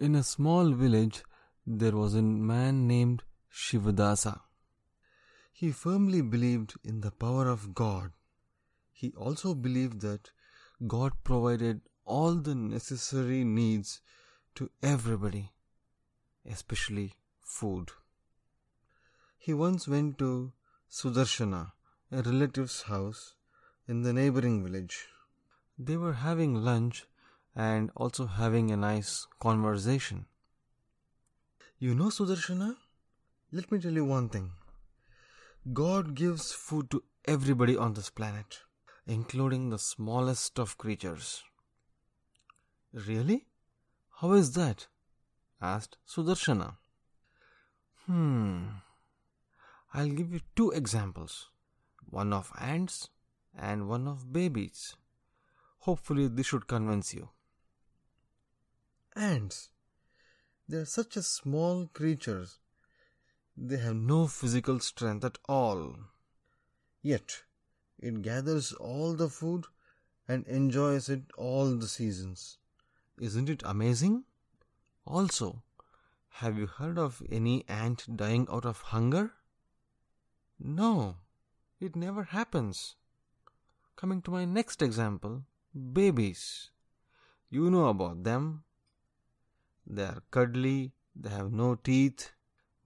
In a small village, there was a man named Shivadasa. He firmly believed in the power of God. He also believed that God provided all the necessary needs to everybody, especially food. He once went to Sudarshana, a relative's house in the neighboring village. They were having lunch and also having a nice conversation. You know, Sudarshana, let me tell you one thing God gives food to everybody on this planet, including the smallest of creatures. Really? How is that? asked Sudarshana. Hmm. I'll give you two examples one of ants and one of babies. Hopefully, this should convince you. Ants. They are such a small creatures. They have no physical strength at all. Yet, it gathers all the food and enjoys it all the seasons. Isn't it amazing? Also, have you heard of any ant dying out of hunger? No, it never happens. Coming to my next example babies. You know about them. They are cuddly, they have no teeth,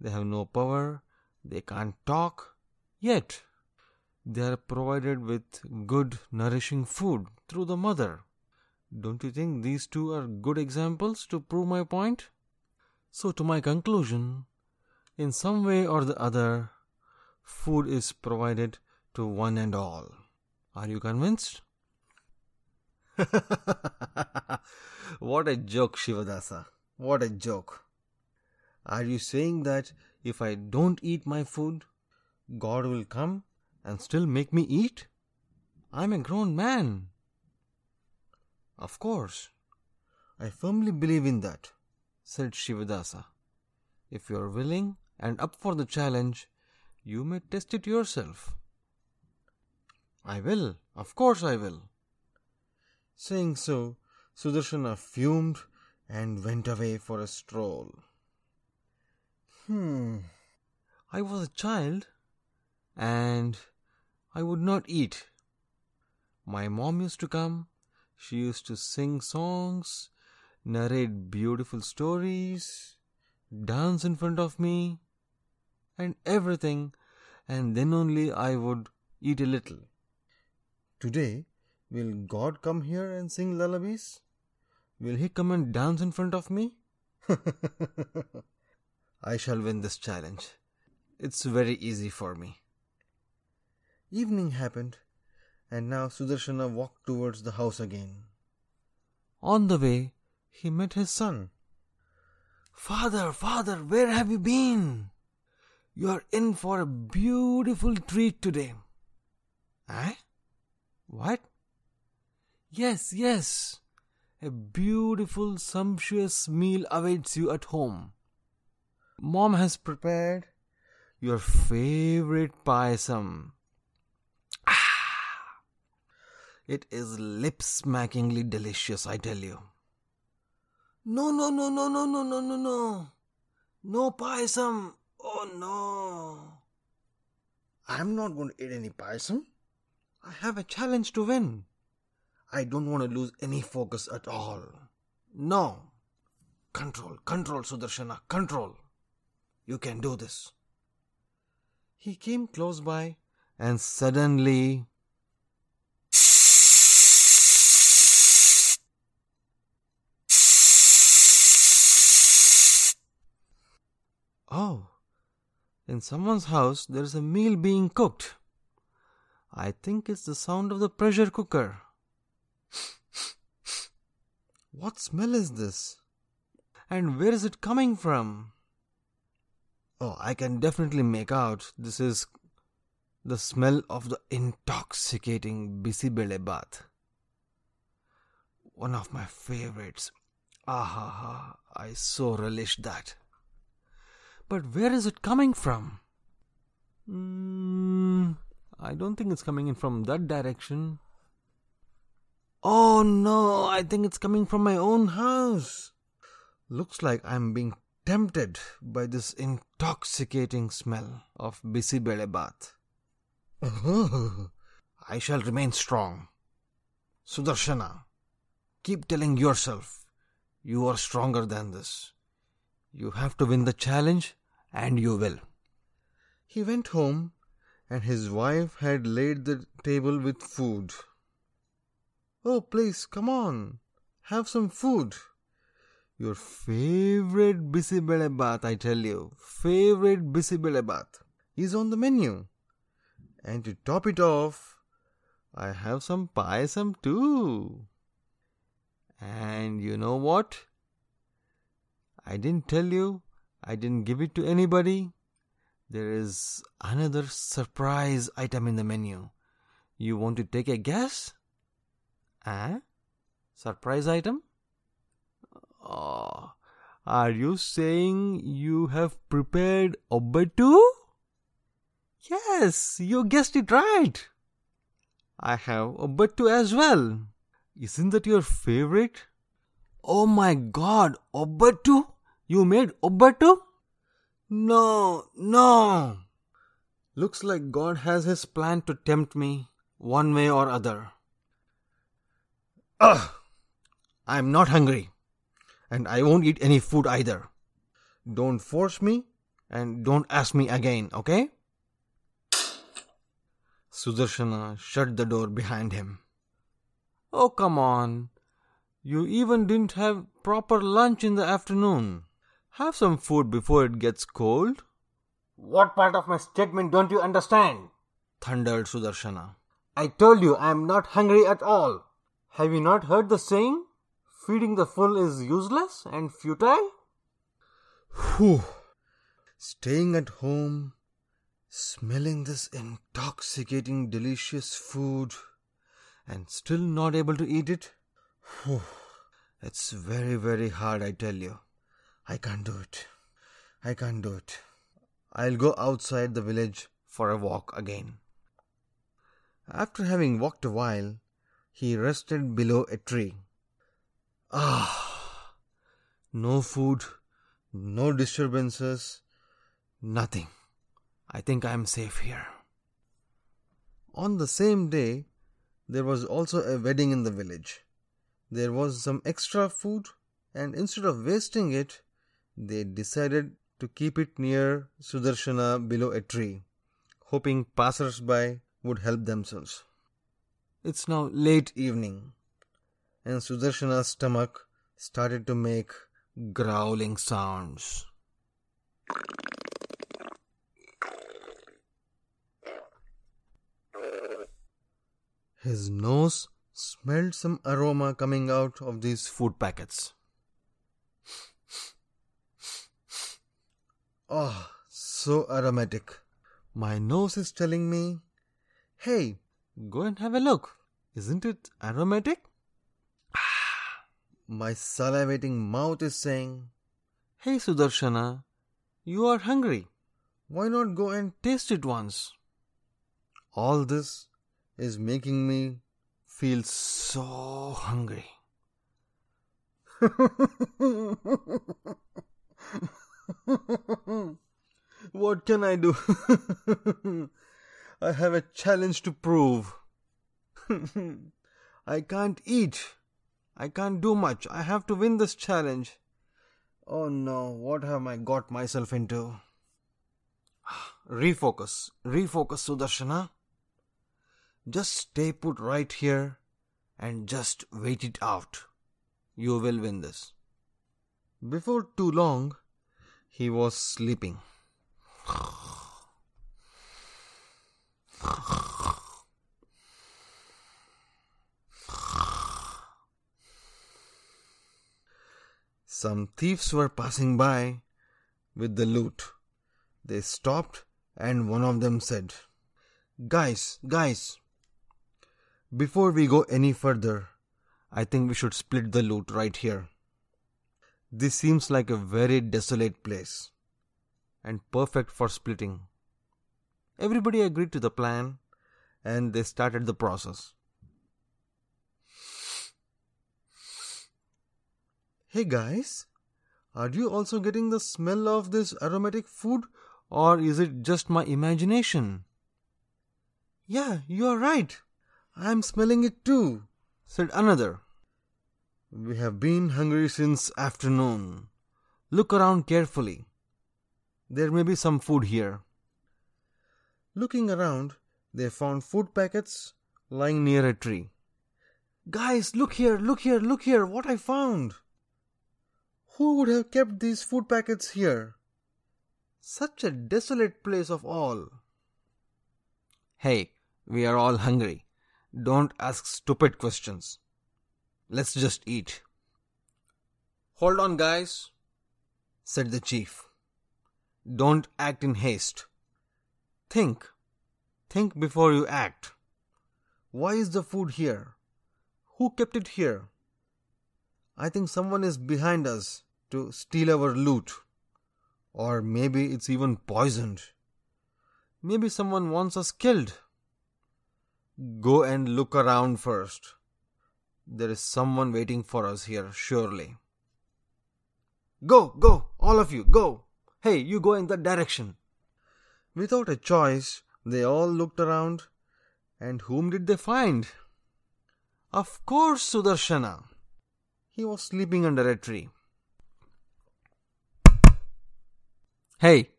they have no power, they can't talk, yet they are provided with good, nourishing food through the mother. Don't you think these two are good examples to prove my point? So, to my conclusion, in some way or the other, food is provided to one and all. Are you convinced? what a joke, Shivadasa. What a joke. Are you saying that if I don't eat my food, God will come and still make me eat? I'm a grown man. Of course. I firmly believe in that, said Shivadasa. If you are willing and up for the challenge, you may test it yourself. I will, of course I will. Saying so, Sudarshana fumed and went away for a stroll. Hmm. I was a child and I would not eat. My mom used to come, she used to sing songs, narrate beautiful stories, dance in front of me, and everything, and then only I would eat a little. Today, will God come here and sing lullabies? Will he come and dance in front of me? I shall win this challenge. It's very easy for me. Evening happened, and now Sudarshana walked towards the house again. On the way, he met his son. Father, father, where have you been? You are in for a beautiful treat today. Eh? What? Yes, yes. A beautiful, sumptuous meal awaits you at home. Mom has prepared your favorite payasam. Ah! It is lip smackingly delicious, I tell you. No, no, no, no, no, no, no, no, no. No payasam. Oh no. I'm not going to eat any payasam. I have a challenge to win. I don't want to lose any focus at all. No. Control, control, Sudarshana, control. You can do this. He came close by and suddenly. Oh, in someone's house there is a meal being cooked. I think it's the sound of the pressure cooker. What smell is this? And where is it coming from? Oh, I can definitely make out this is the smell of the intoxicating bisibele bath. One of my favorites. Ah ha ha, I so relish that. But where is it coming from? Mm, I don't think it's coming in from that direction. Oh no, I think it's coming from my own house. Looks like I'm being tempted by this intoxicating smell of bisibele bath. I shall remain strong. Sudarshana, keep telling yourself you are stronger than this. You have to win the challenge and you will. He went home and his wife had laid the table with food. Oh, please, come on, have some food. Your favorite bisibele bath, I tell you, favorite bisibele bath is on the menu. And to top it off, I have some payasam too. And you know what? I didn't tell you, I didn't give it to anybody. There is another surprise item in the menu. You want to take a guess? Ah? Surprise item? Oh, are you saying you have prepared obbettu? Yes, you guessed it right. I have obbettu as well. Isn't that your favorite? Oh my god, obbettu? You made obbettu? No, no. Looks like God has his plan to tempt me one way or other. Ugh! I'm not hungry. And I won't eat any food either. Don't force me and don't ask me again, okay? Sudarshana shut the door behind him. Oh, come on. You even didn't have proper lunch in the afternoon. Have some food before it gets cold. What part of my statement don't you understand? thundered Sudarshana. I told you I am not hungry at all. Have you not heard the saying? Feeding the full is useless and futile? Whew. Staying at home, smelling this intoxicating, delicious food, and still not able to eat it? Whew. It's very, very hard, I tell you. I can't do it. I can't do it. I'll go outside the village for a walk again. After having walked a while, he rested below a tree. Ah, no food, no disturbances, nothing. I think I am safe here. On the same day, there was also a wedding in the village. There was some extra food, and instead of wasting it, they decided to keep it near Sudarshana below a tree, hoping passers by would help themselves. It's now late evening, and Sudarshana's stomach started to make growling sounds. His nose smelled some aroma coming out of these food packets. Oh, so aromatic. My nose is telling me, hey, go and have a look. Isn't it aromatic? Ah, my salivating mouth is saying, Hey Sudarshana, you are hungry. Why not go and taste it once? All this is making me feel so hungry. what can I do? I have a challenge to prove. I can't eat. I can't do much. I have to win this challenge. Oh no, what have I got myself into? Refocus. Refocus, Sudarshana. Just stay put right here and just wait it out. You will win this. Before too long, he was sleeping. Some thieves were passing by with the loot. They stopped and one of them said, Guys, guys, before we go any further, I think we should split the loot right here. This seems like a very desolate place and perfect for splitting. Everybody agreed to the plan and they started the process. Hey guys, Are you also getting the smell of this aromatic food, or is it just my imagination? Yeah, you are right. I am smelling it too, said another. We have been hungry since afternoon. Look around carefully. There may be some food here. Looking around, they found food packets lying near a tree. Guys, look here, look here, look here, what I found! Who would have kept these food packets here? Such a desolate place of all. Hey, we are all hungry. Don't ask stupid questions. Let's just eat. Hold on, guys, said the chief. Don't act in haste. Think. Think before you act. Why is the food here? Who kept it here? I think someone is behind us to steal our loot. Or maybe it's even poisoned. Maybe someone wants us killed. Go and look around first. There is someone waiting for us here, surely. Go, go, all of you, go. Hey, you go in that direction. Without a choice, they all looked around. And whom did they find? Of course, Sudarshana. He was sleeping under a tree. Hey!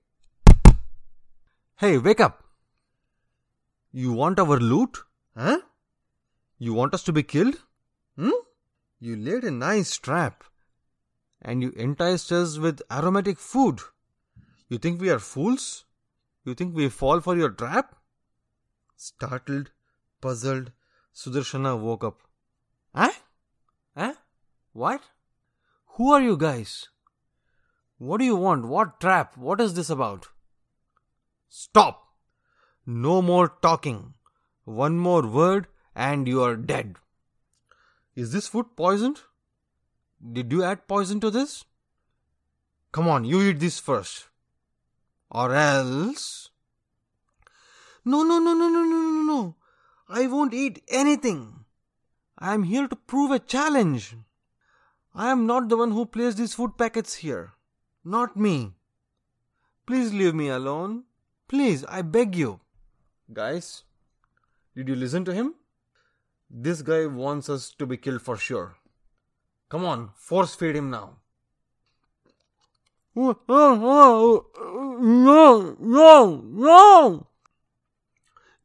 Hey, wake up! You want our loot? Huh? You want us to be killed? Hmm? You laid a nice trap and you enticed us with aromatic food. You think we are fools? You think we fall for your trap? Startled, puzzled, Sudarshana woke up. Eh? What? Who are you guys? What do you want? What trap? What is this about? Stop! No more talking. One more word and you are dead. Is this food poisoned? Did you add poison to this? Come on, you eat this first. Or else. No, no, no, no, no, no, no, no. I won't eat anything. I am here to prove a challenge. I am not the one who placed these food packets here. Not me. Please leave me alone. Please, I beg you. Guys, did you listen to him? This guy wants us to be killed for sure. Come on, force feed him now. No, no, no!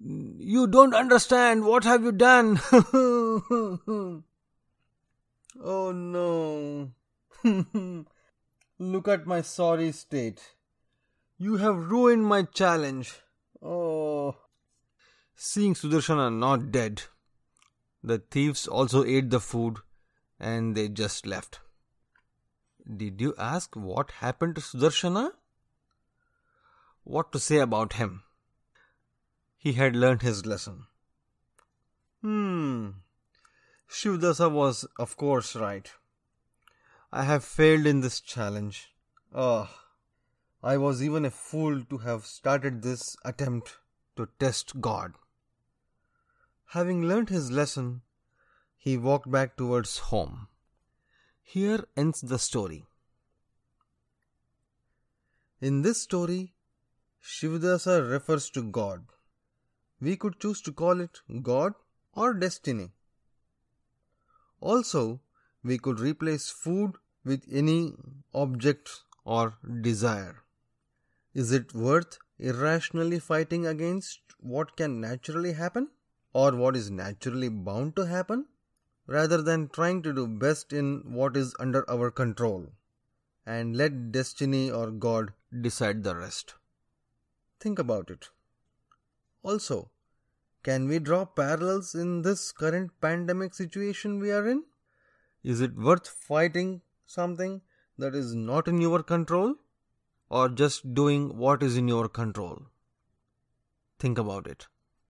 You don't understand. What have you done? oh no. Look at my sorry state. You have ruined my challenge. Oh. Seeing Sudarshana not dead, the thieves also ate the food and they just left. Did you ask what happened to Sudarshana? What to say about him? he had learned his lesson. Hmm. Shivdasa was, of course, right. I have failed in this challenge. Ah, oh, I was even a fool to have started this attempt to test God. Having learnt his lesson, he walked back towards home. Here ends the story. In this story, Shivdasa refers to God. We could choose to call it God or destiny. Also, we could replace food with any object or desire. Is it worth irrationally fighting against what can naturally happen or what is naturally bound to happen rather than trying to do best in what is under our control and let destiny or God decide the rest? Think about it. Also, can we draw parallels in this current pandemic situation we are in? Is it worth fighting something that is not in your control or just doing what is in your control? Think about it.